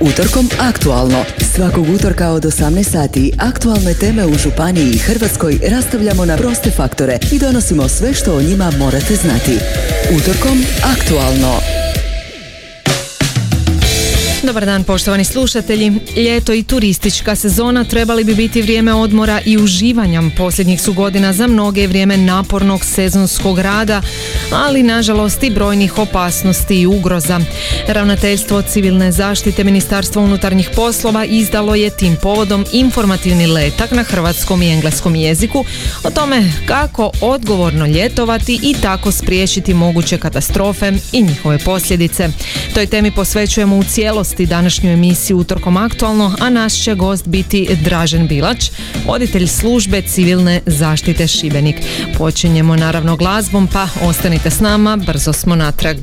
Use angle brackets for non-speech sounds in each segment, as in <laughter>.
Utorkom aktualno. Svakog utorka od 18 sati aktualne teme u Županiji i Hrvatskoj rastavljamo na proste faktore i donosimo sve što o njima morate znati. Utorkom aktualno. Dobar dan poštovani slušatelji. Ljeto i turistička sezona trebali bi biti vrijeme odmora i uživanja. Posljednjih su godina za mnoge vrijeme napornog sezonskog rada, ali nažalost i brojnih opasnosti i ugroza. Ravnateljstvo civilne zaštite Ministarstva unutarnjih poslova izdalo je tim povodom informativni letak na hrvatskom i engleskom jeziku o tome kako odgovorno ljetovati i tako spriječiti moguće katastrofe i njihove posljedice. Toj temi posvećujemo u cijelosti današnju emisiju Utorkom aktualno, a naš će gost biti Dražen Bilač, voditelj službe civilne zaštite Šibenik. Počinjemo naravno glazbom, pa ostanite s nama, brzo smo natrag.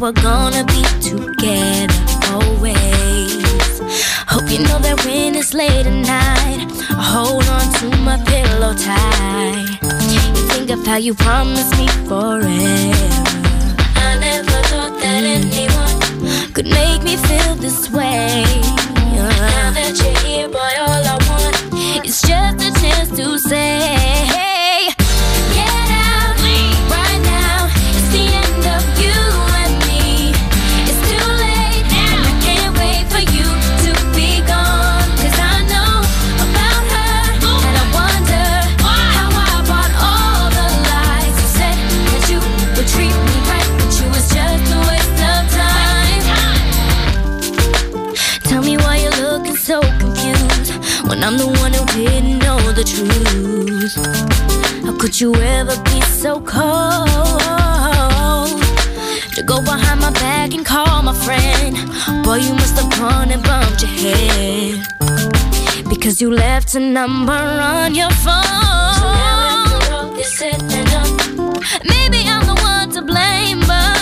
We're gonna be together always. Hope you know that when it's late at night, I hold on to my pillow tight. You think of how you promised me forever. I never thought that anyone could make me feel this way. Now that you're here, boy, all I want is just a chance to say. So cold? To go behind my back and call my friend. Boy, you must have gone and bumped your head. Because you left a number on your phone. So now you're said and done. Maybe I'm the one to blame, but.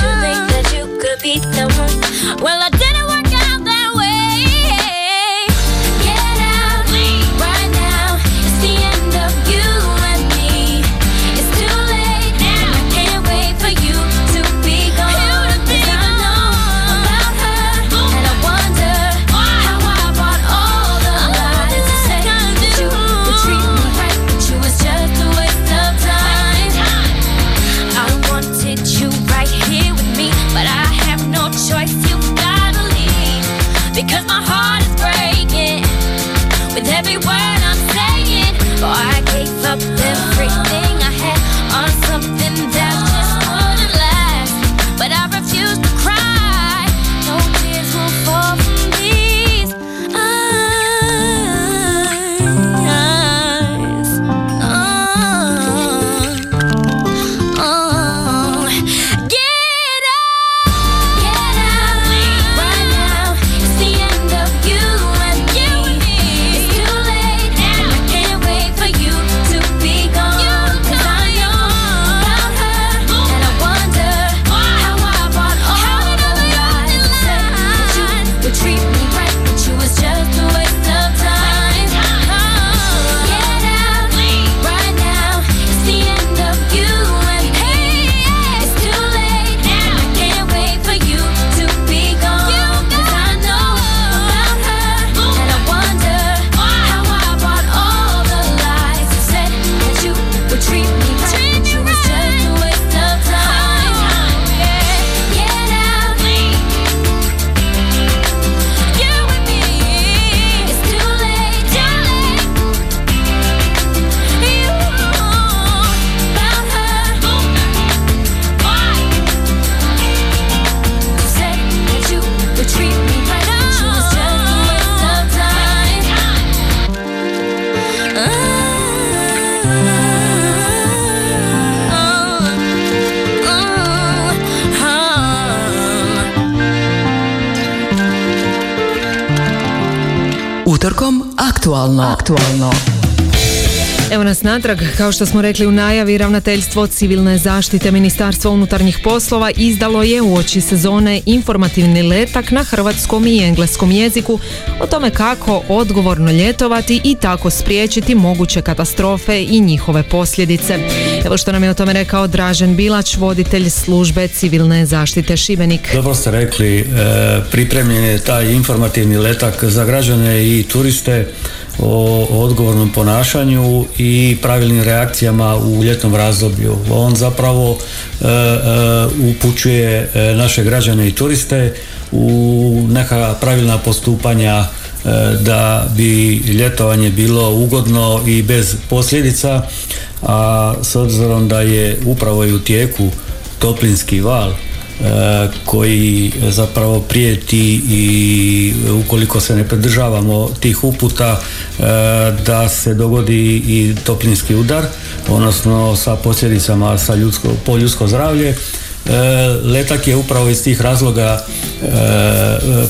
To think that you could be the one. Well, I nas natrag, kao što smo rekli u najavi, ravnateljstvo civilne zaštite Ministarstva unutarnjih poslova izdalo je u oči sezone informativni letak na hrvatskom i engleskom jeziku o tome kako odgovorno ljetovati i tako spriječiti moguće katastrofe i njihove posljedice. Evo što nam je o tome rekao Dražen Bilać, voditelj službe civilne zaštite Šibenik. Dobro ste rekli, e, pripremljen je taj informativni letak za građane i turiste o odgovornom ponašanju i pravilnim reakcijama u ljetnom razdoblju. On zapravo e, e, upućuje e, naše građane i turiste u neka pravilna postupanja da bi ljetovanje bilo ugodno i bez posljedica, a s obzirom da je upravo i u tijeku toplinski val E, koji zapravo prijeti i ukoliko se ne pridržavamo tih uputa e, da se dogodi i toplinski udar odnosno sa posljedicama sa ljudsko, po ljudsko zdravlje. E, letak je upravo iz tih razloga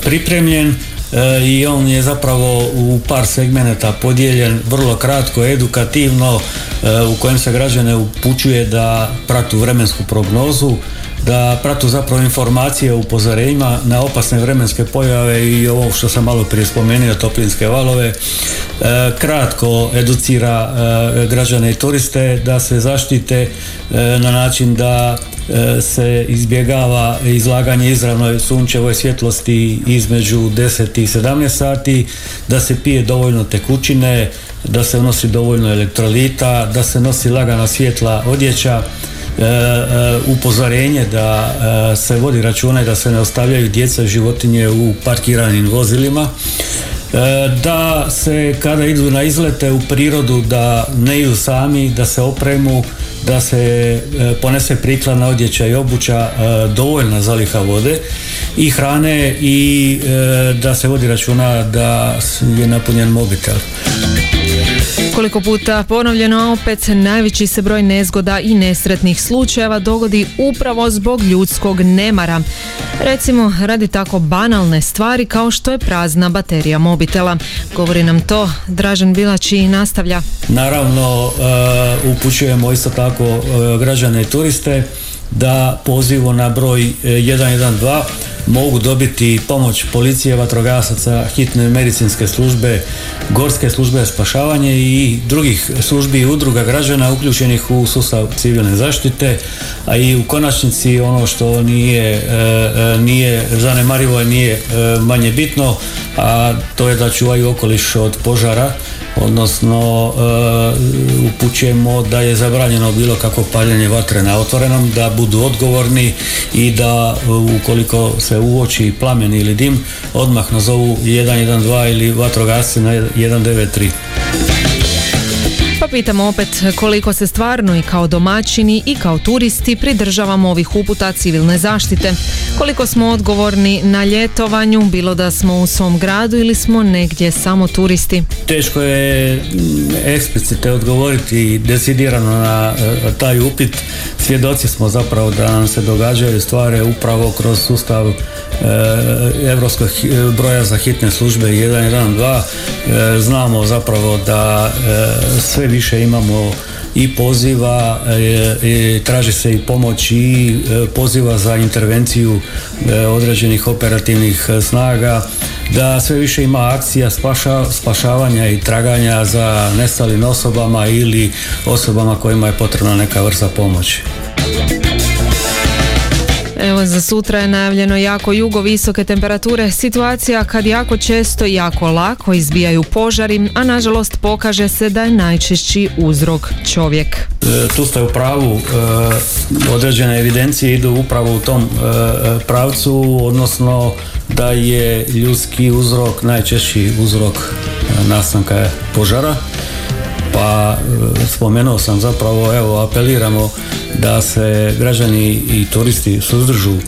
pripremljen i on je zapravo u par segmenata podijeljen vrlo kratko, edukativno u kojem se građane upućuje da pratu vremensku prognozu da pratu zapravo informacije o upozorenjima na opasne vremenske pojave i ovo što sam malo prije spomenuo, toplinske valove. E, kratko educira e, građane i turiste da se zaštite e, na način da se izbjegava izlaganje izravnoj sunčevoj svjetlosti između 10 i 17 sati, da se pije dovoljno tekućine, da se nosi dovoljno elektrolita, da se nosi lagana svjetla odjeća, upozorenje da e, se vodi računa i da se ne ostavljaju djeca i životinje u parkiranim vozilima da se kada idu na izlete u prirodu da ne idu sami, da se opremu, da se ponese prikladna odjeća i obuća, dovoljna zaliha vode i hrane i da se vodi računa da je napunjen mobitel. Koliko puta ponovljeno, opet najveći se broj nezgoda i nesretnih slučajeva dogodi upravo zbog ljudskog nemara. Recimo, radi tako banalne stvari kao što je prazna baterija mobitela. Govori nam to Dražen Bilać i nastavlja. Naravno, uh, upućujemo isto tako uh, građane i turiste da pozivu na broj 112 uh, mogu dobiti pomoć policije, vatrogasaca, hitne medicinske službe, gorske službe spašavanje i drugih službi i udruga građana uključenih u sustav civilne zaštite, a i u konačnici ono što nije, e, e, nije zanemarivo i nije e, manje bitno, a to je da čuvaju okoliš od požara odnosno e, upućujemo da je zabranjeno bilo kako paljenje vatre na otvorenom, da budu odgovorni i da e, ukoliko se uoči plamen ili dim, odmah nazovu 112 ili vatrogasci na 193. Pa pitamo opet koliko se stvarno i kao domaćini i kao turisti pridržavamo ovih uputa civilne zaštite. Koliko smo odgovorni na ljetovanju, bilo da smo u svom gradu ili smo negdje samo turisti. Teško je mm, eksplicite odgovoriti decidirano na e, taj upit. Svjedoci smo zapravo da nam se događaju stvari upravo kroz sustav Europskog broja za hitne službe 112 e, znamo zapravo da e, sve više imamo i poziva, e, traži se i pomoć i poziva za intervenciju određenih operativnih snaga, da sve više ima akcija spašavanja i traganja za nestalim osobama ili osobama kojima je potrebna neka vrsta pomoći. Evo za sutra je najavljeno jako jugo visoke temperature, situacija kad jako često i jako lako izbijaju požari, a nažalost pokaže se da je najčešći uzrok čovjek. E, tu ste u pravu, e, određene evidencije idu upravo u tom e, pravcu, odnosno da je ljudski uzrok najčešći uzrok nastanka požara pa spomenuo sam zapravo, evo apeliramo da se građani i turisti suzdržu e,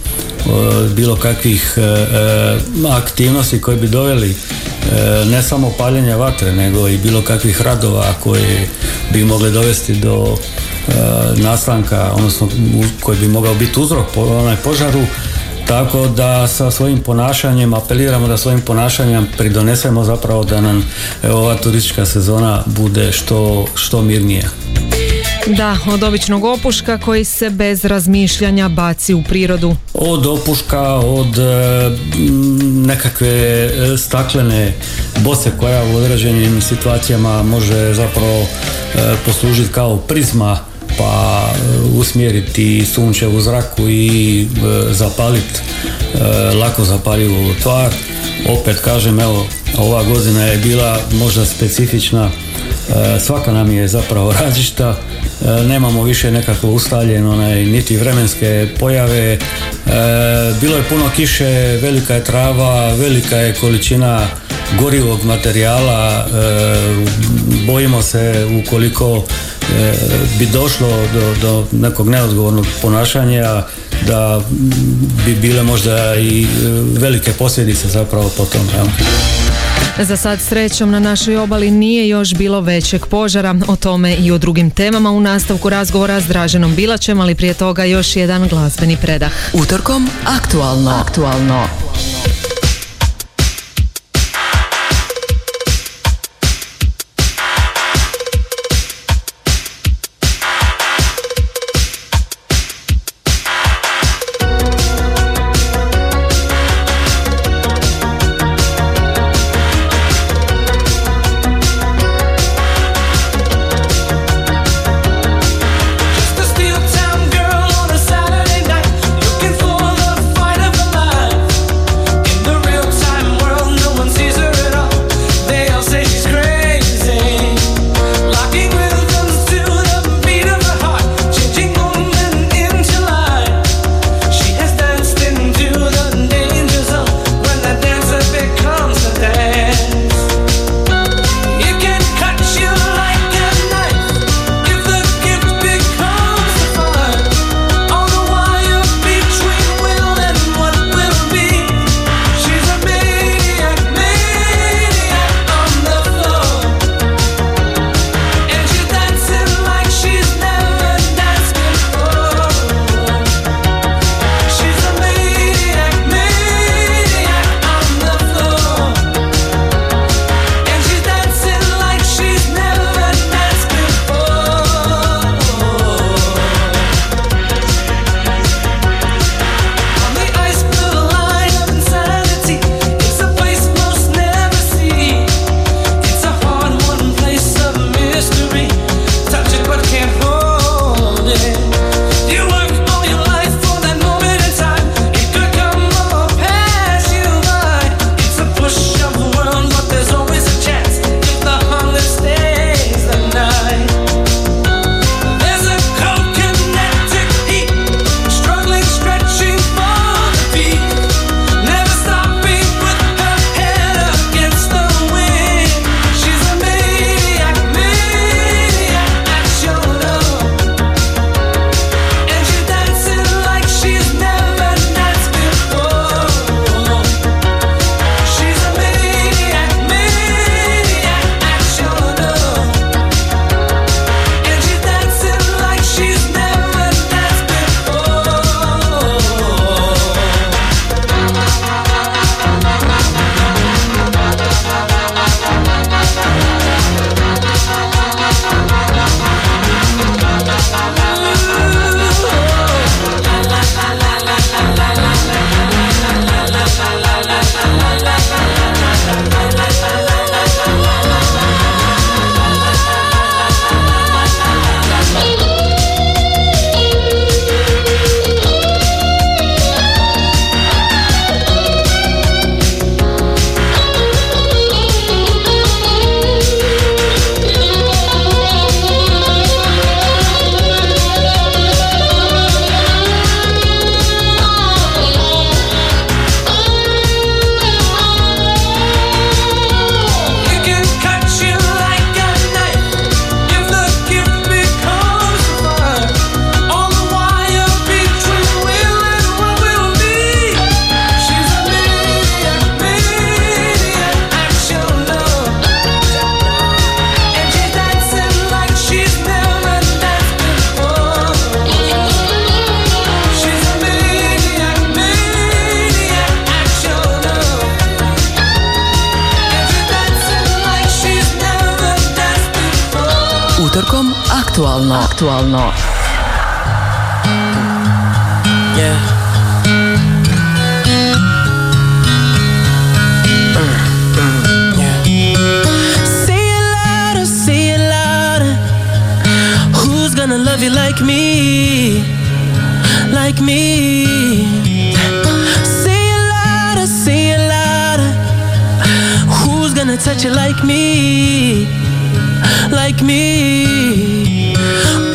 bilo kakvih e, e, aktivnosti koje bi doveli ne samo paljenja vatre nego i bilo kakvih radova koje bi mogli dovesti do nastanka odnosno koji bi mogao biti uzrok onaj požaru tako da sa svojim ponašanjem apeliramo da svojim ponašanjem pridonesemo zapravo da nam ova turistička sezona bude što, što mirnija. Da, od običnog opuška koji se bez razmišljanja baci u prirodu. Od opuška, od e, nekakve e, staklene bose koja u određenim situacijama može zapravo e, poslužiti kao prizma pa usmjeriti sunče u zraku i zapaliti lako zapaljivu tvar. Opet kažem, evo, ova godina je bila možda specifična, svaka nam je zapravo <laughs> različita, E, nemamo više nekako ustaljen onaj, niti vremenske pojave. E, bilo je puno kiše, velika je trava, velika je količina gorivog materijala. E, bojimo se ukoliko bi došlo do, do nekog neodgovornog ponašanja da bi bile možda i velike posljedice zapravo po tom. Za sad srećom na našoj obali nije još bilo većeg požara, o tome i o drugim temama u nastavku razgovora s Draženom Bilačem, ali prije toga još jedan glazbeni predah. Utorkom aktualno. Aktualno. utorkom aktualno. Aktualno. Mm, mm, yeah. Say it louder, say it louder. Who's gonna love you like me? Like me. touch you like me like me?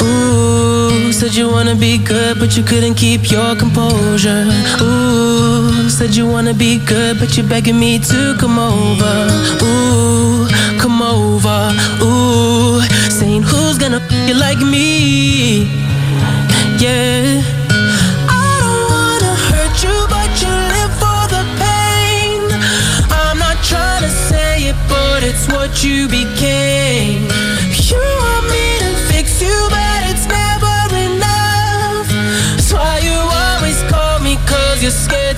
Ooh, said you wanna be good, but you couldn't keep your composure. Ooh, said you wanna be good, but you're begging me to come over. Ooh, come over. Ooh saying who's gonna you like me? Yeah. I don't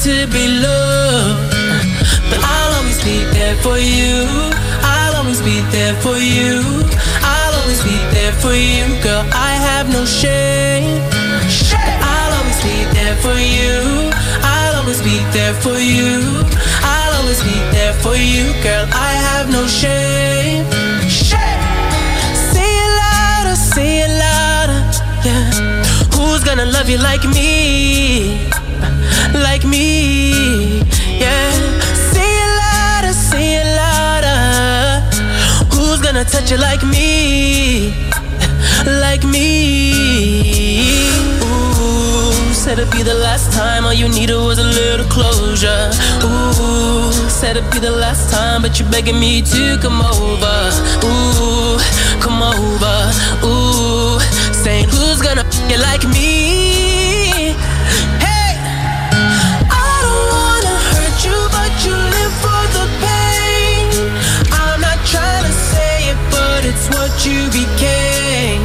to be loved. But I'll always be there for you. I'll always be there for you I'll always be there for you, girl. I have no shame. I'll always be there for you. I'll always be there for you. I'll always be there for you, girl. I have no shame. Say it louder, say it louder. Yeah. Who's gonna love you like me? Like me? Yeah. Say it louder, say it louder. Who's gonna touch you like me? Like me? Ooh, said it'd be the last time. All you needed was a little closure. Ooh, said it'd be the last time, but you're begging me to come over. Ooh, come over. Ooh, saying who's gonna you like me? It's what you became.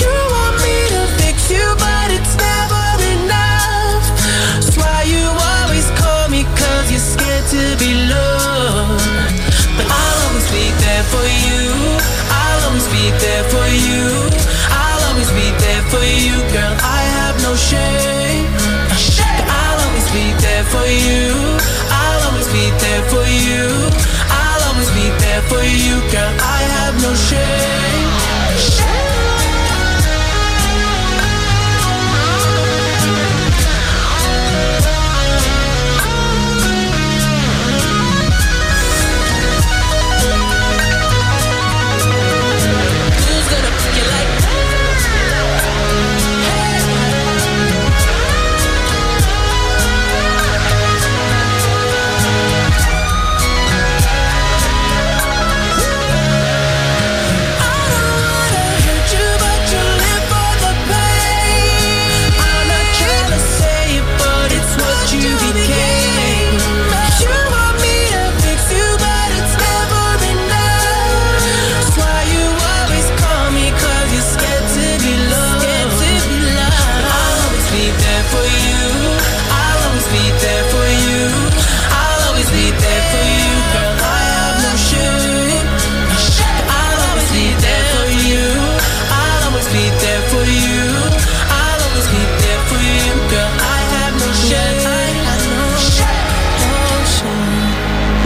You want me to fix you, but it's never enough. That's why you always call me, cause you're scared to be loved. But I'll always be there for you. I'll always be there for you. I'll always be there for you, girl. I have no shame. But I'll always be there for you. I'll always be there for you. Always be there for you, girl. I have no shame.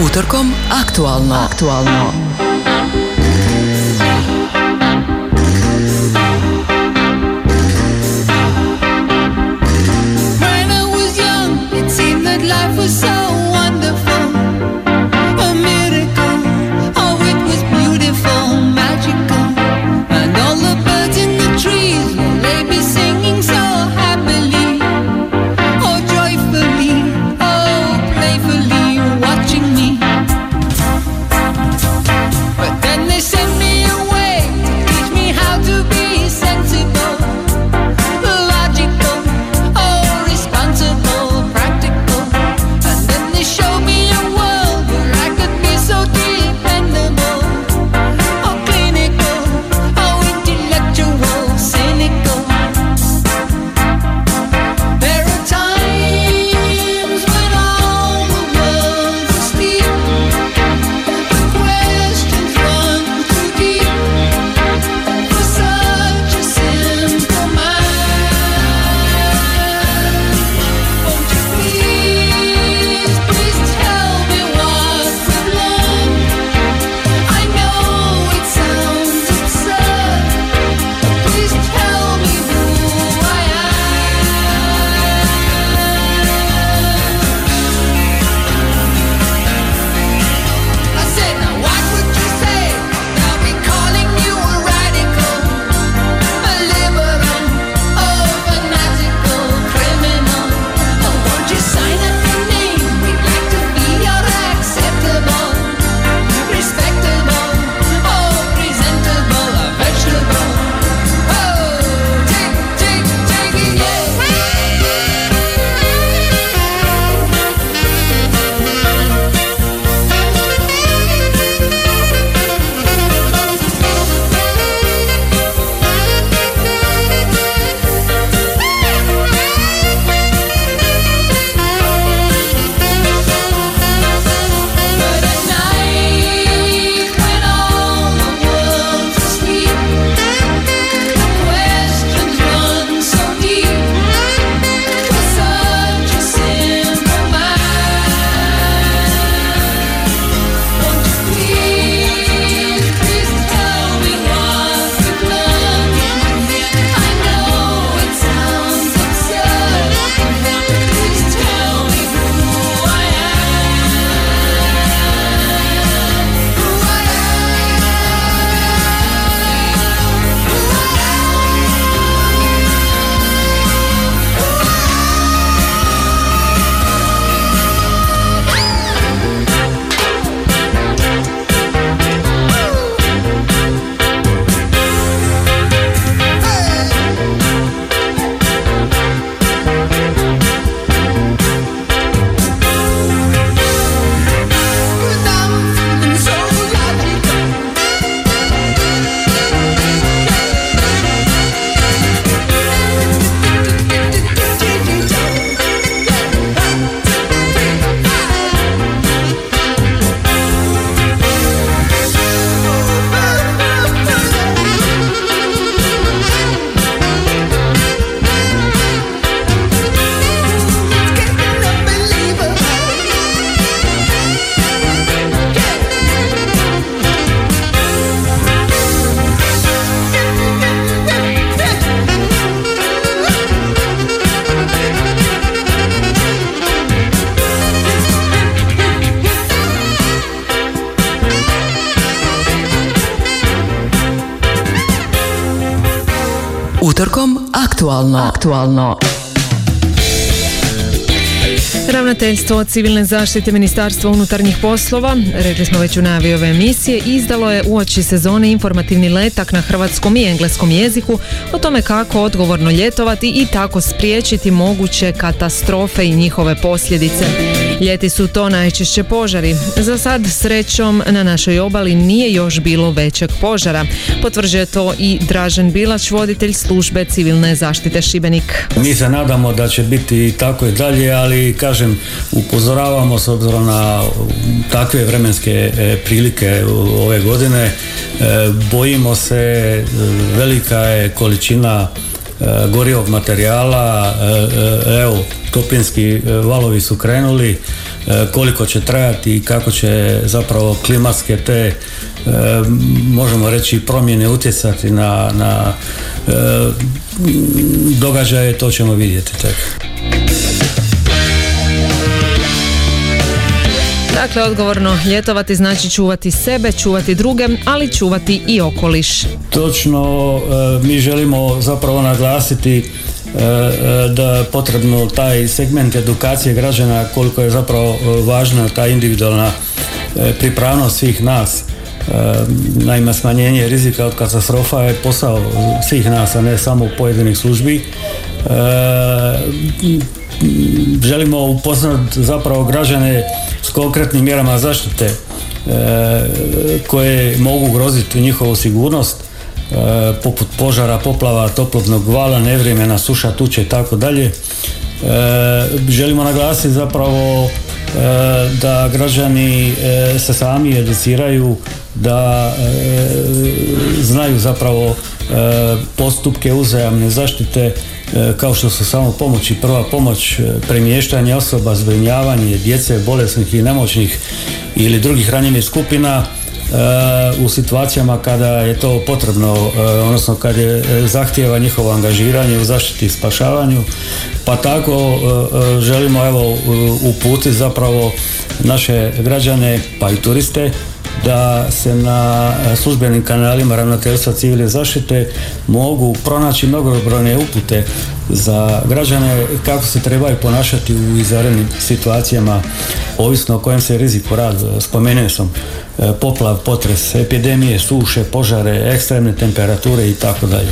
Utorkom aktualno. Aktualno. Aktualno. Aktualno. Ravnateljstvo civilne zaštite Ministarstva unutarnjih poslova, rekli smo već u najavi ove emisije, izdalo je uoči sezone informativni letak na hrvatskom i engleskom jeziku o tome kako odgovorno ljetovati i tako spriječiti moguće katastrofe i njihove posljedice. Ljeti su to najčešće požari. Za sad srećom na našoj obali nije još bilo većeg požara. Potvrđuje to i Dražen Bilač, voditelj službe civilne zaštite Šibenik. Mi se nadamo da će biti tako i dalje, ali kažem, upozoravamo s obzirom na takve vremenske e, prilike ove godine. E, Bojimo se, velika je količina gorivog materijala, e, e, evo, toplinski e, valovi su krenuli, e, koliko će trajati i kako će zapravo klimatske te e, možemo reći promjene utjecati na, na e, događaje, to ćemo vidjeti tek. Dakle, odgovorno ljetovati znači čuvati sebe, čuvati druge, ali čuvati i okoliš. Točno, e, mi želimo zapravo naglasiti e, e, da je potrebno taj segment edukacije građana koliko je zapravo važna ta individualna pripravnost svih nas. Naime, smanjenje rizika od katastrofa je posao svih nas, a ne samo pojedinih službi. Želimo upoznati zapravo građane s konkretnim mjerama zaštite e, koje mogu ugroziti njihovu sigurnost e, poput požara, poplava, toplotnog vala, nevremena, suša, tuče i tako dalje. E, Želimo naglasiti zapravo da građani se sami educiraju, da znaju zapravo postupke uzajamne zaštite kao što su samo pomoć i prva pomoć, e, premještanje osoba, zbrinjavanje djece, bolesnih i nemoćnih ili drugih ranjenih skupina u situacijama kada je to potrebno, e, odnosno kad je e, zahtjeva njihovo angažiranje u zaštiti i spašavanju, pa tako e, e, želimo evo uputiti zapravo naše građane pa i turiste da se na službenim kanalima ravnateljstva civilne zaštite mogu pronaći mnogobrojne upute za građane kako se trebaju ponašati u izvanrednim situacijama ovisno o kojem se riziku radi. Spomenuo sam e, poplav, potres, epidemije, suše, požare, ekstremne temperature i tako dalje.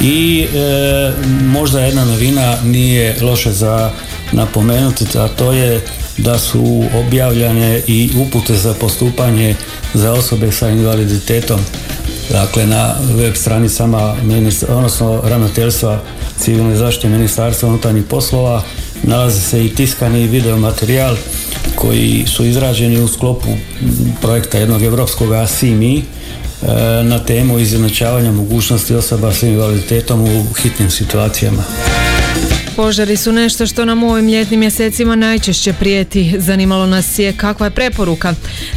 I e, možda jedna novina nije loše za napomenuti, a to je da su objavljene i upute za postupanje za osobe sa invaliditetom dakle na web stranicama odnosno ravnateljstva civilne zaštite ministarstva unutarnjih poslova nalazi se i tiskani video materijal koji su izrađeni u sklopu projekta jednog evropskog SIMI e, na temu izjednačavanja mogućnosti osoba s invaliditetom u hitnim situacijama. Požari su nešto što nam u ovim ljetnim mjesecima najčešće prijeti. Zanimalo nas je kakva je preporuka.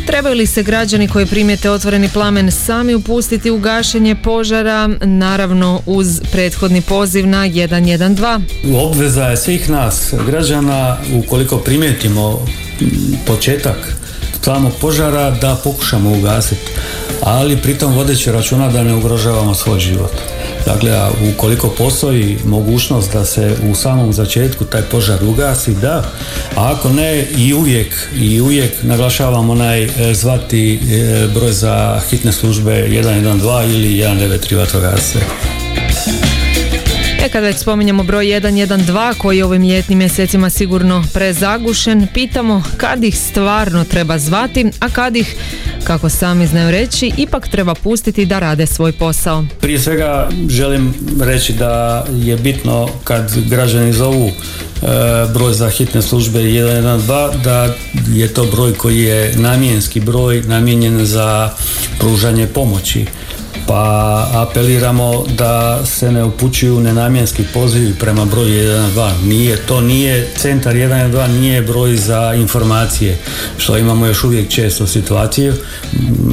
Trebaju li se građani koji primijete otvoreni plamen sami upustiti u gašenje požara, naravno uz prethodni poziv na 112. Obveza je svih nas, građana, ukoliko primijetimo početak samog požara, da pokušamo ugasiti, ali pritom vodeći računa da ne ugrožavamo svoj život. Dakle, ukoliko postoji mogućnost da se u samom začetku taj požar ugasi, da, a ako ne, i uvijek, i uvijek naglašavam onaj e, zvati e, broj za hitne službe 112 ili 193 vatrogasce. E kad već spominjemo broj 112 koji je ovim ljetnim mjesecima sigurno prezagušen, pitamo kad ih stvarno treba zvati, a kad ih, kako sami znaju reći, ipak treba pustiti da rade svoj posao. Prije svega želim reći da je bitno kad građani zovu e, broj za hitne službe 112 da je to broj koji je namjenski broj namijenjen za pružanje pomoći pa apeliramo da se ne upućuju nenamjenski pozivi prema broju 112. Nije, to nije, centar 112 nije broj za informacije, što imamo još uvijek često situaciju.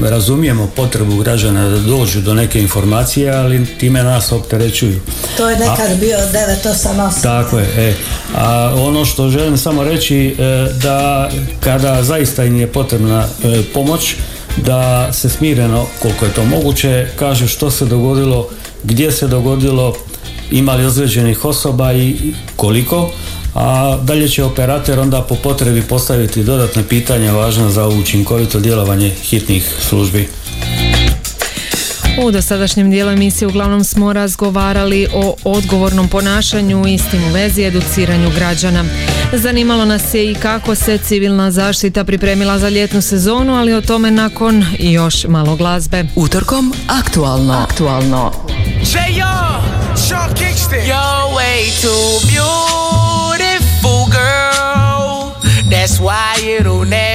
Razumijemo potrebu građana da dođu do neke informacije, ali time nas opterećuju. To je nekad bio 988. Tako je, e. A ono što želim samo reći e, da kada zaista im je potrebna e, pomoć, da se smireno, koliko je to moguće, kaže što se dogodilo, gdje se dogodilo ima li ozlijeđenih osoba i koliko, a dalje će operator onda po potrebi postaviti dodatne pitanja važna za učinkovito djelovanje hitnih službi. U dosadašnjem dijelu emisije uglavnom smo razgovarali o odgovornom ponašanju i s tim u vezi educiranju građana. Zanimalo nas je i kako se civilna zaštita pripremila za ljetnu sezonu, ali o tome nakon još malo glazbe. Utorkom aktualno. Aktualno. J.R. Sean Kingston. You're way too beautiful, girl. That's why it'll never.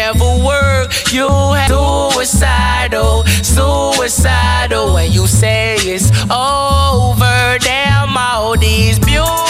You suicidal, suicidal when you say it's over. Damn, all these beautiful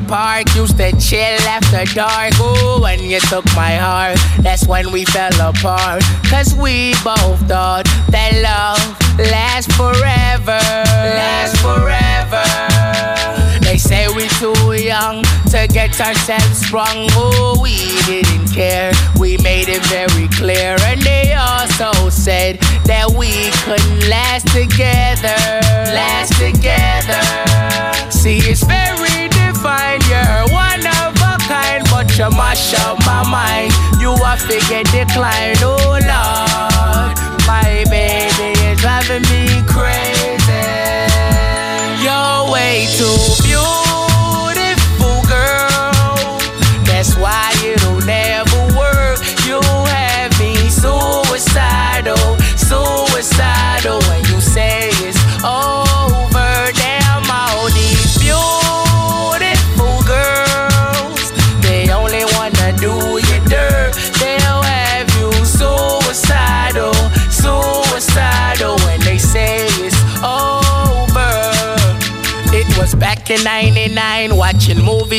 the park, used to chill after dark. Ooh, when you took my heart, that's when we fell apart. Cause we both thought that love lasts forever. Lasts forever. They say we too young to get ourselves sprung. Oh, we didn't care. We made it very clear. And they also said that we couldn't last together. Last together. See, it's very divine. You're one of a kind, but you mash up my mind. You are figure decline. Oh, Lord.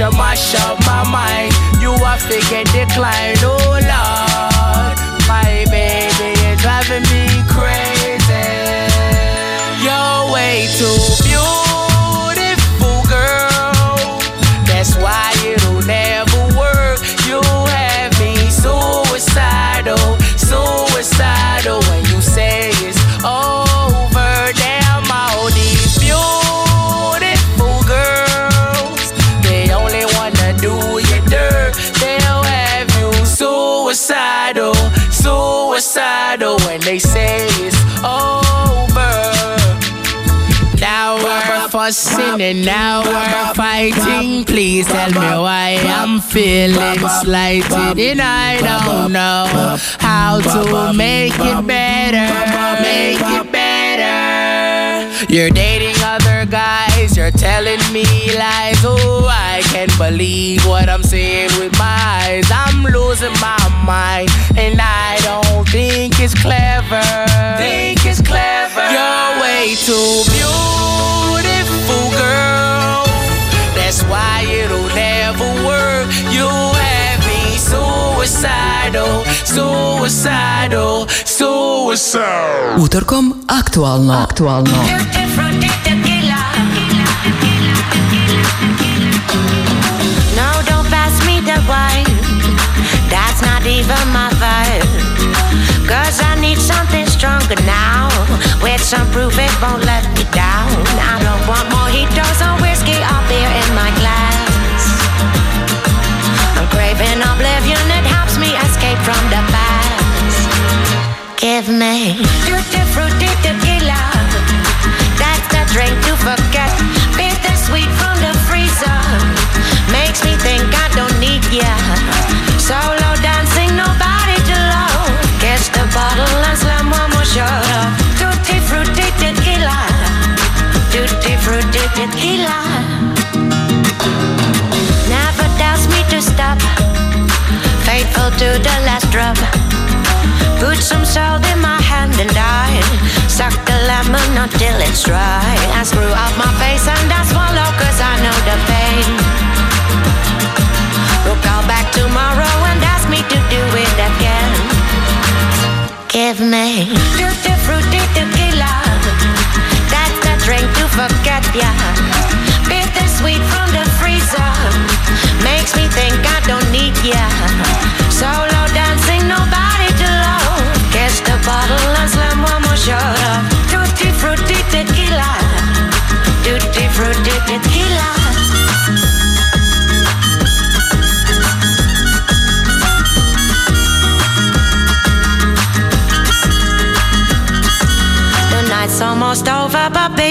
you mash up my mind. You are figure decline. Oh Lord, my baby is driving me crazy. You're way too beautiful, girl. That's why it'll never work. You have me suicidal, suicidal when you say it's over. Suicidal when they say it's over. Now we're fussing and now we're fighting. Please tell me why I'm feeling slighted and I don't know how to make it better. Make it better. You're dating other guys, you're telling me lies. Oh, I can't believe what I'm seeing with my eyes. I'm losing my mind and I don't think it's clever. Think it's clever. You're way too beautiful, girl. That's why it'll never work. You have me suicidal, suicidal, suicidal. Utorkom aktualno. Aktualno. No, don't pass me the wine. That's not even my vibe. Cause I need something stronger now. With some proof it won't let me down. I don't want mojitos or Give me tutti frutti tequila. That's the drink to forget. Bittersweet from the freezer. Makes me think I don't need ya. Solo dancing, nobody to love. Catch the bottle and slam one more shot of Tutti frutti tequila. Tutti frutti tequila. Never doubts me to stop. Faithful to the last drop. Put some salt in my hand and I suck the lemon until it's dry. I screw up my face and I swallow cause I know the pain. We'll call back tomorrow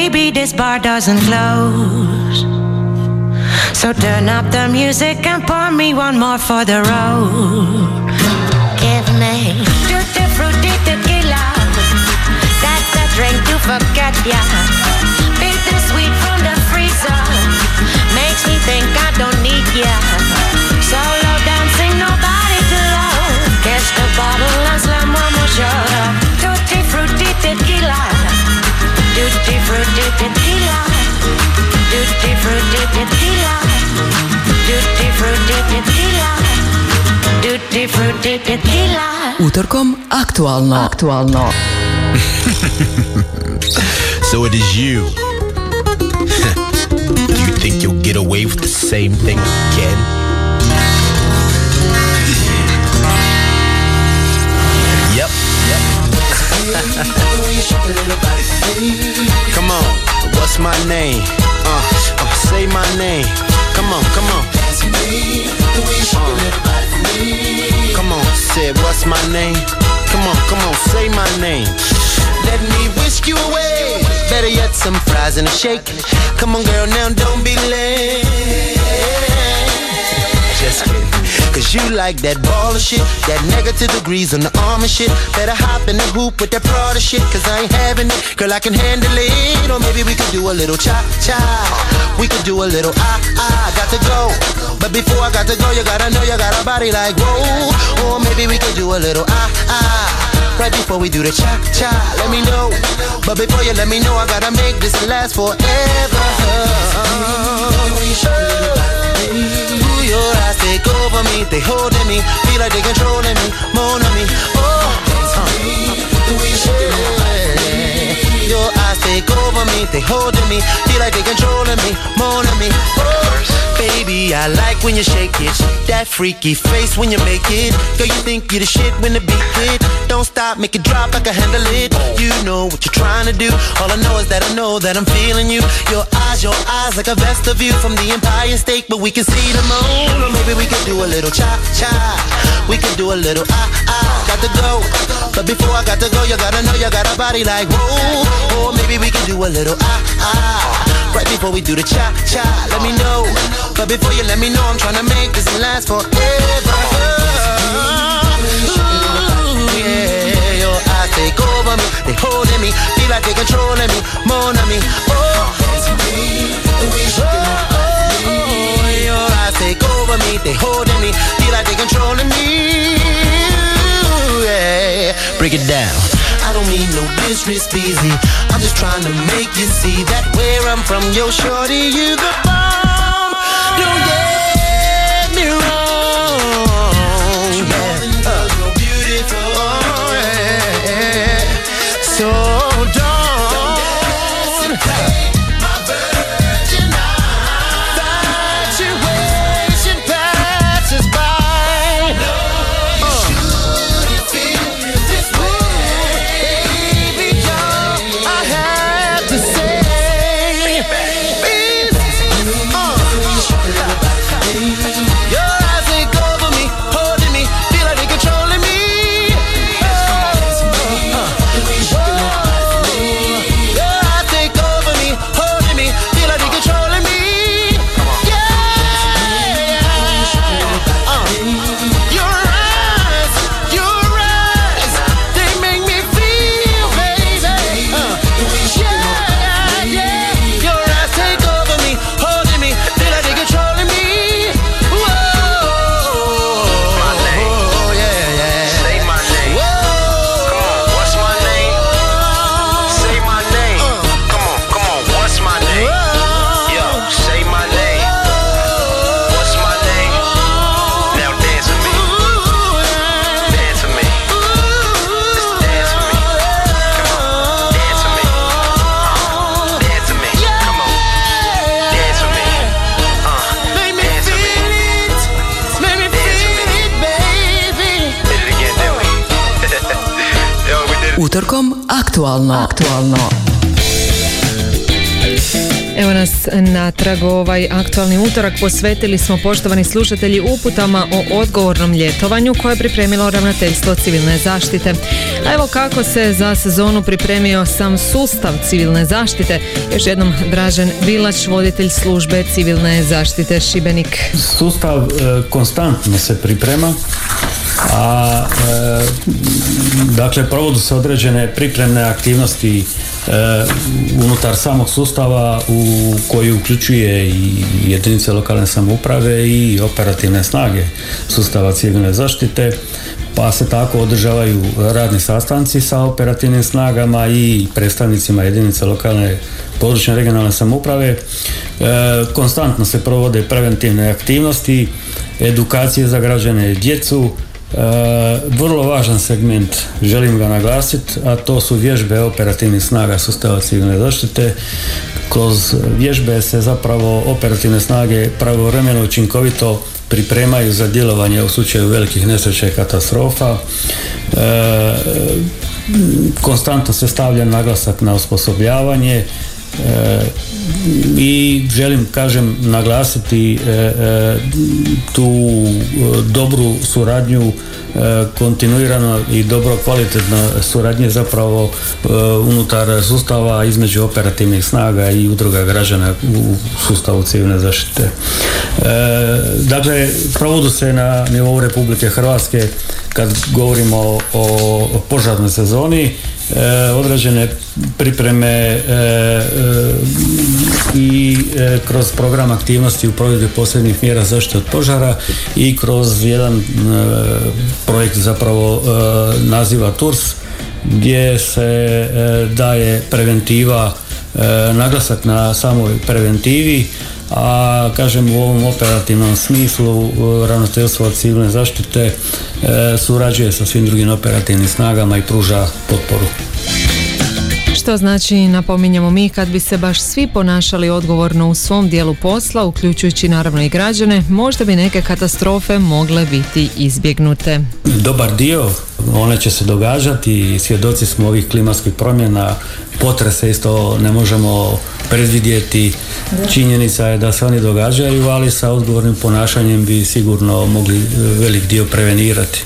baby, this bar doesn't close. So turn up the music and pour me one more for the road. Give me tutti frutti tequila. That's a drink to forget ya. Bittersweet from the freezer makes me think I don't need ya. Solo dancing, nobody to love. Catch the bottle and slam one more shot tutti frutti tequila. Tutti frutti tequila. Tutti frutti tequila. Tutti frutti tequila. Tutti frutti tequila. Utorkom aktualno. Aktualno. <laughs> So it is you. <laughs> Do you think you'll get away with the same thing again? Yep. <laughs> come on, what's my name? Uh, uh, say my name. Come on, come on. Uh, come on, say what's my name? Come on, come on, say my name. Let me whisk you away. Better yet, some fries and a shake. Come on, girl, now don't be late. Cause you like that ball of shit, that negative degrees on the arm and shit. Better hop in the hoop with that Prada shit, cause I ain't having it. Girl, I can handle it. Or maybe we could do a little cha cha. We could do a little ah ah. Got to go. But before I got to go, you gotta know you got a body like whoa. Or maybe we could do a little ah ah. Right before we do the cha cha, let me know. But before you let me know, I gotta make this last forever. Ooh, your eyes take over me, they holding me, feel like they controlling me, more on me. Oh, yeah. Your eyes take over me, they holding me, feel like they controlling me, more on me. Oh, baby, I like when you shake it, that freaky face when you make it. Girl, you think you the shit when the beat hit. Don't stop, make it drop, I can handle it. You know what you're trying to do. All I know is that I know that I'm feeling you. Your eyes, your eyes, like a vest of view from the Empire State, but we can see the moon. Or maybe we can do a little cha cha. We can do a little ah ah. Got to go, but before I got to go, you gotta know you got a body like whoa. Or maybe we can do a little ah ah. Right before we do the cha cha, let me know. But before you let me know, I'm trying to make this last forever. Take over me, they holding me, feel like they controlling me, more than me. Oh, oh, oh, oh, oh your eyes take over me, they holding me, feel like they controlling me. Yeah, break it down. I don't mean no disrespect, easy. I'm just trying to make you see that where I'm from, yo, shorty, you the bomb. Don't get Utorkom aktualno. Aktualno. Evo nas natrag ovaj aktualni utorak posvetili smo poštovani slušatelji uputama o odgovornom ljetovanju koje je pripremilo ravnateljstvo civilne zaštite. A evo kako se za sezonu pripremio sam sustav civilne zaštite. Još jednom Dražen Vilač, voditelj službe civilne zaštite Šibenik. Sustav e, konstantno se priprema, a e, dakle provodu se određene pripremne aktivnosti e, unutar samog sustava u koji uključuje i jedinice lokalne samouprave i operativne snage sustava civilne zaštite pa se tako održavaju radni sastanci sa operativnim snagama i predstavnicima jedinice lokalne područne regionalne samouprave. E, konstantno se provode preventivne aktivnosti, edukacije za građane i djecu, vrlo važan segment, želim ga naglasiti, a to su vježbe operativnih snaga sustava civilne zaštite. Kroz vježbe se zapravo operativne snage pravovremeno učinkovito pripremaju za djelovanje u slučaju velikih nesreća i katastrofa. E, konstantno se stavlja naglasak na osposobljavanje, E, i želim kažem naglasiti e, e, tu dobru suradnju kontinuirano i dobro kvalitetno suradnje zapravo unutar sustava između operativnih snaga i udruga građana u sustavu civilne zaštite. Dakle, provodu se na nivou Republike Hrvatske kad govorimo o požarnoj sezoni E, određene pripreme e, e, i kroz program aktivnosti u provedbi posebnih mjera zaštite od požara i kroz jedan projekt zapravo naziva TURS gdje se daje preventiva naglasak na samoj preventivi a kažem u ovom operativnom smislu ravnateljstvo civilne zaštite e, surađuje sa svim drugim operativnim snagama i pruža potporu. Što znači, napominjemo mi, kad bi se baš svi ponašali odgovorno u svom dijelu posla, uključujući naravno i građane, možda bi neke katastrofe mogle biti izbjegnute. Dobar dio, one će se događati i svjedoci smo ovih klimatskih promjena, potrese isto ne možemo predvidjeti. Činjenica je da se oni događaju, ali sa odgovornim ponašanjem bi sigurno mogli velik dio prevenirati.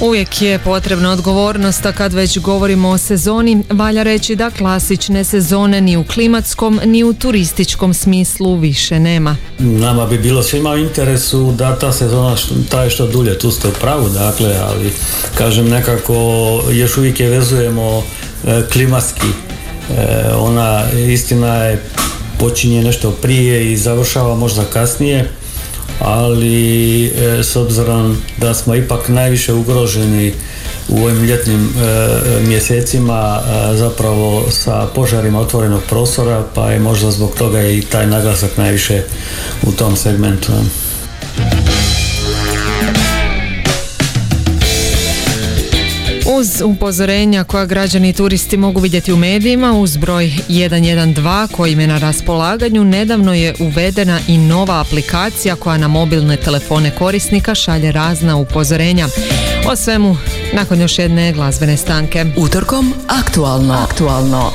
Uvijek je potrebna odgovornost, a kad već govorimo o sezoni, valja reći da klasične sezone ni u klimatskom ni u turističkom smislu više nema. Nama bi bilo svima u interesu da ta sezona traje što dulje, tu ste u pravu, dakle, ali kažem nekako još uvijek je vezujemo e, klimatski. E, ona istina je počinje nešto prije i završava možda kasnije ali e, s obzirom da smo ipak najviše ugroženi u ovim ljetnim e, mjesecima zapravo sa požarima otvorenog prostora pa je možda zbog toga i taj naglasak najviše u tom segmentu. Uz upozorenja koja građani i turisti mogu vidjeti u medijima, uz broj 112 koji je na raspolaganju, nedavno je uvedena i nova aplikacija koja na mobilne telefone korisnika šalje razna upozorenja. O svemu nakon još jedne glazbene stanke. Utorkom aktualno. Aktualno.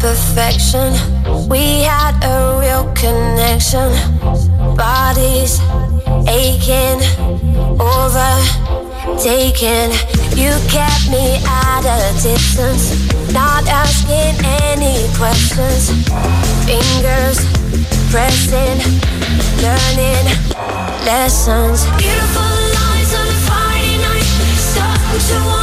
Perfection. We had a real connection. Bodies aching, overtaken. You kept me at a distance, not asking any questions. Fingers pressing, learning lessons. Beautiful lines on a Friday night, starting to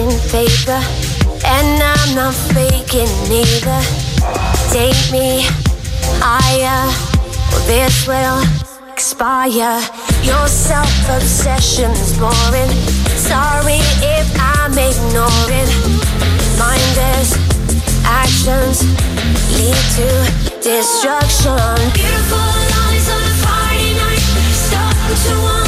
In favor, and I'm not faking neither. Take me higher, or this will expire. Your self obsession's boring. Sorry if I'm ignoring. Mindless actions lead to destruction. Beautiful lies on a Friday night, stuck to one.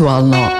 to not.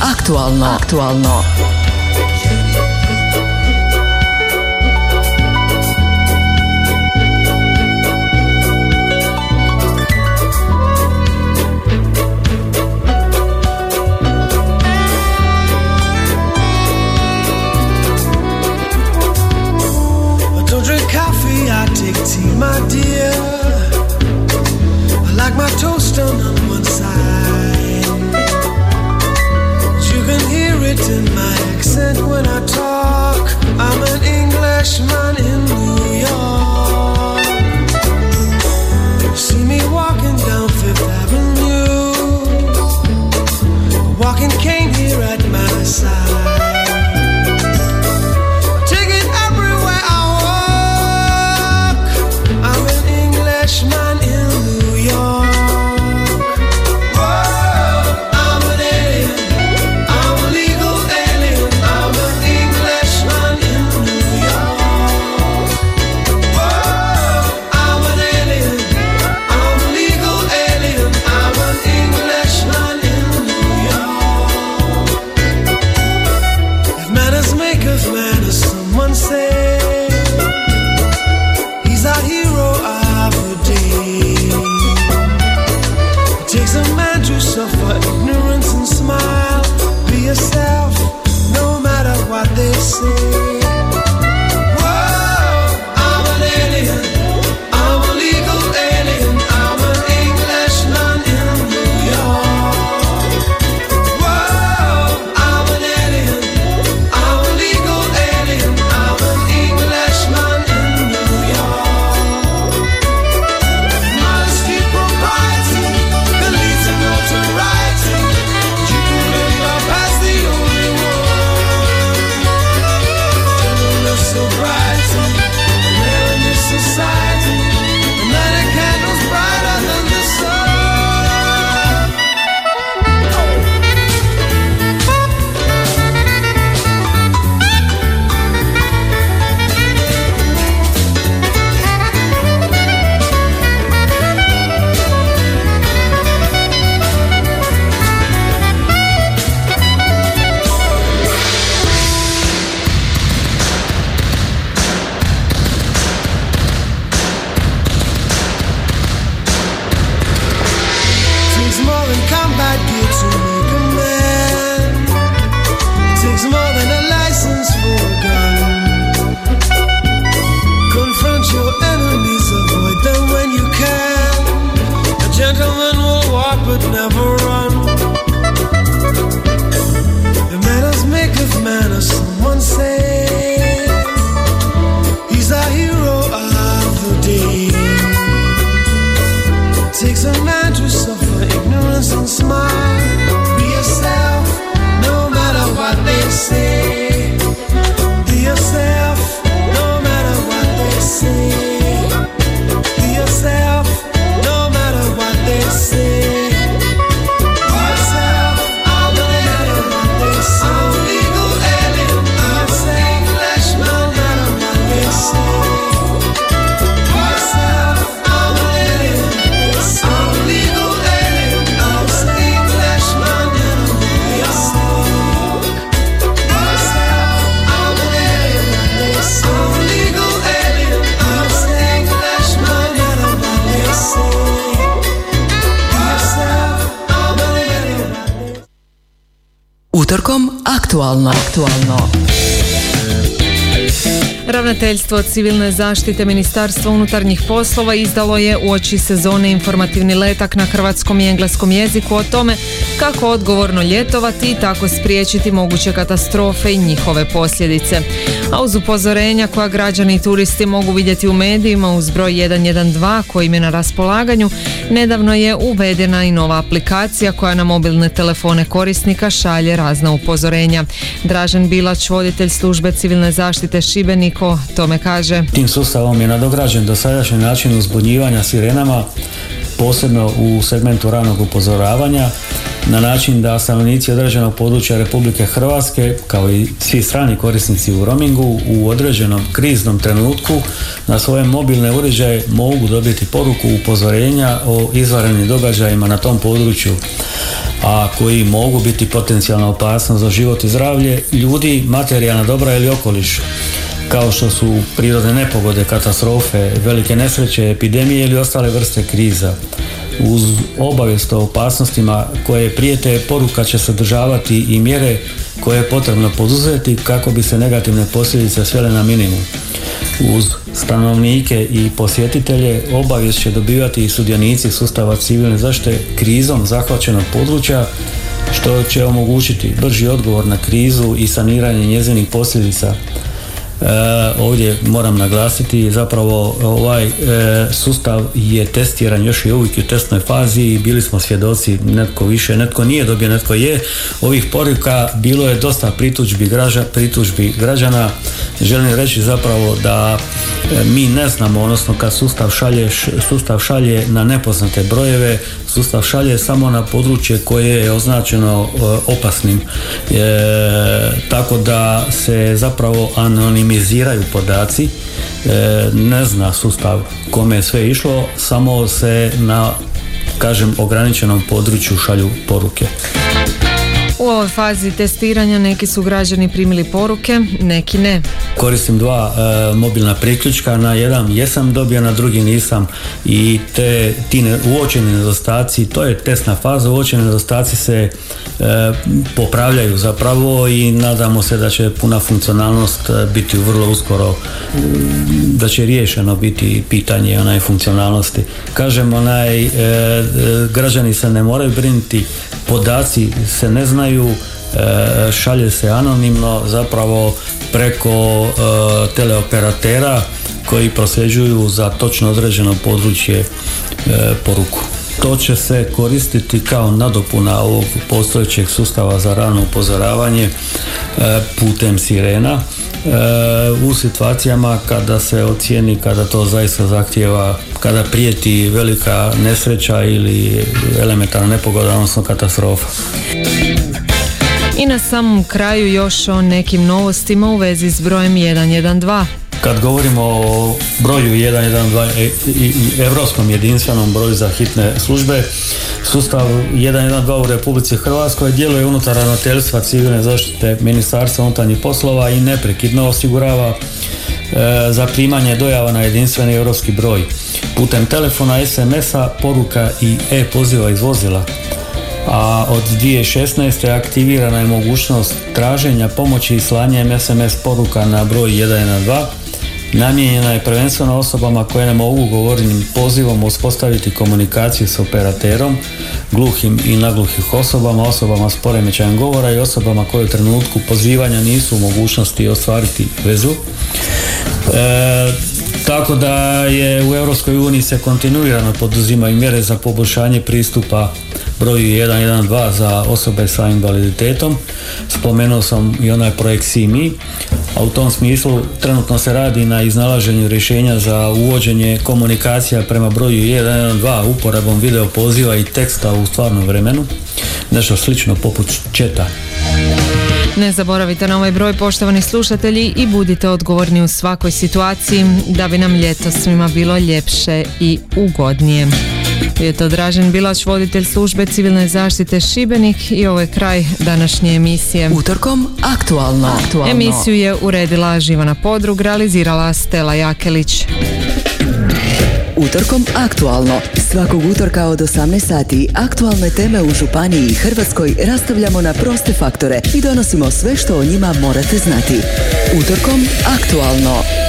Aktualno. Aktualno. Utorkom aktualno. Aktualno. Ravnateljstvo civilne zaštite Ministarstva unutarnjih poslova izdalo je u oči sezone informativni letak na hrvatskom i engleskom jeziku o tome kako odgovorno ljetovati i tako spriječiti moguće katastrofe i njihove posljedice. A uz upozorenja koja građani i turisti mogu vidjeti u medijima uz broj 112 koji im je na raspolaganju, nedavno je uvedena i nova aplikacija koja na mobilne telefone korisnika šalje razna upozorenja. Dražen Bilać, voditelj službe civilne zaštite Šibeniko, tome kaže. Tim sustavom je nadograđen dosadašnji način uzbunjivanja sirenama, posebno u segmentu ranog upozoravanja, na način da stanovnici određenog područja Republike Hrvatske, kao i svi strani korisnici u roamingu, u određenom kriznom trenutku na svoje mobilne uređaje mogu dobiti poruku upozorenja o izvanrednim događajima na tom području a koji mogu biti potencijalna opasnost za život i zdravlje ljudi, materijalna dobra ili okoliš kao što su prirodne nepogode, katastrofe, velike nesreće, epidemije ili ostale vrste kriza. Uz obavijest o opasnostima koje prijete poruka će sadržavati i mjere koje je potrebno poduzeti kako bi se negativne posljedice svele na minimum. Uz stanovnike i posjetitelje obavijest će dobivati i sudionici sustava civilne zaštite krizom zahvaćenog područja što će omogućiti brži odgovor na krizu i saniranje njezinih posljedica ovdje moram naglasiti zapravo ovaj e, sustav je testiran još i uvijek u testnoj fazi i bili smo svjedoci netko više, netko nije dobio, netko je. Ovih poruka bilo je dosta pritužbi, građa, pritužbi građana. Želim reći zapravo da e, mi ne znamo odnosno kad sustav šalje, sustav šalje na nepoznate brojeve sustav šalje samo na područje koje je označeno opasnim. Tako da se zapravo anonim minimiziraju podaci, e, ne zna sustav kome je sve išlo, samo se na kažem ograničenom području šalju poruke. U ovoj fazi testiranja neki su građani primili poruke, neki ne. Koristim dva e, mobilna priključka, na jedan jesam dobio, na drugi nisam. I te ti ne, uočeni nedostaci, to je testna faza, uočeni nedostaci se e, popravljaju zapravo i nadamo se da će puna funkcionalnost e, biti vrlo uskoro da će riješeno biti pitanje onaj funkcionalnosti. Kažem onaj građani se ne moraju brinuti, podaci se ne znaju znaju e, šalje se anonimno zapravo preko e, teleoperatera koji prosljeđuju za točno određeno područje e, poruku. To će se koristiti kao nadopuna ovog postojećeg sustava za rano upozoravanje putem sirena u situacijama kada se ocijeni kada to zaista zahtjeva kada prijeti velika nesreća ili elementarna nepogoda odnosno katastrofa. I na samom kraju još o nekim novostima u vezi s brojem 112. Kad govorimo o broju 112 e, i evropskom jedinstvenom broju za hitne službe, sustav 112 u Republici Hrvatskoj djeluje unutar ravnateljstva civilne zaštite Ministarstva unutarnjih poslova i neprekidno osigurava e, za primanje dojava na jedinstveni europski broj putem telefona, SMS-a, poruka i e-poziva iz vozila a od 2016. aktivirana je mogućnost traženja pomoći i slanjem SMS poruka na broj 112 Namijenjena je prvenstveno osobama koje ne mogu govornim pozivom uspostaviti komunikaciju s operaterom, gluhim i nagluhih osobama, osobama s poremećajem govora i osobama koje u trenutku pozivanja nisu u mogućnosti ostvariti vezu. E, tako da je u Europskoj uniji se kontinuirano poduzimaju mjere za poboljšanje pristupa broju 112 za osobe sa invaliditetom. Spomenuo sam i onaj projekt SIMI, a u tom smislu trenutno se radi na iznalaženju rješenja za uvođenje komunikacija prema broju 112 uporabom video poziva i teksta u stvarnom vremenu, nešto slično poput četa. Ne zaboravite na ovaj broj poštovani slušatelji i budite odgovorni u svakoj situaciji da bi nam ljeto svima bilo ljepše i ugodnije. Je to Dražen Bilač, voditelj službe civilne zaštite Šibenik i ovo je kraj današnje emisije. Utorkom aktualno. aktualno. Emisiju je uredila Živana Podrug, realizirala Stela Jakelić. Utorkom aktualno. Svakog utorka od 18 sati aktualne teme u Županiji i Hrvatskoj rastavljamo na proste faktore i donosimo sve što o njima morate znati. Utorkom aktualno.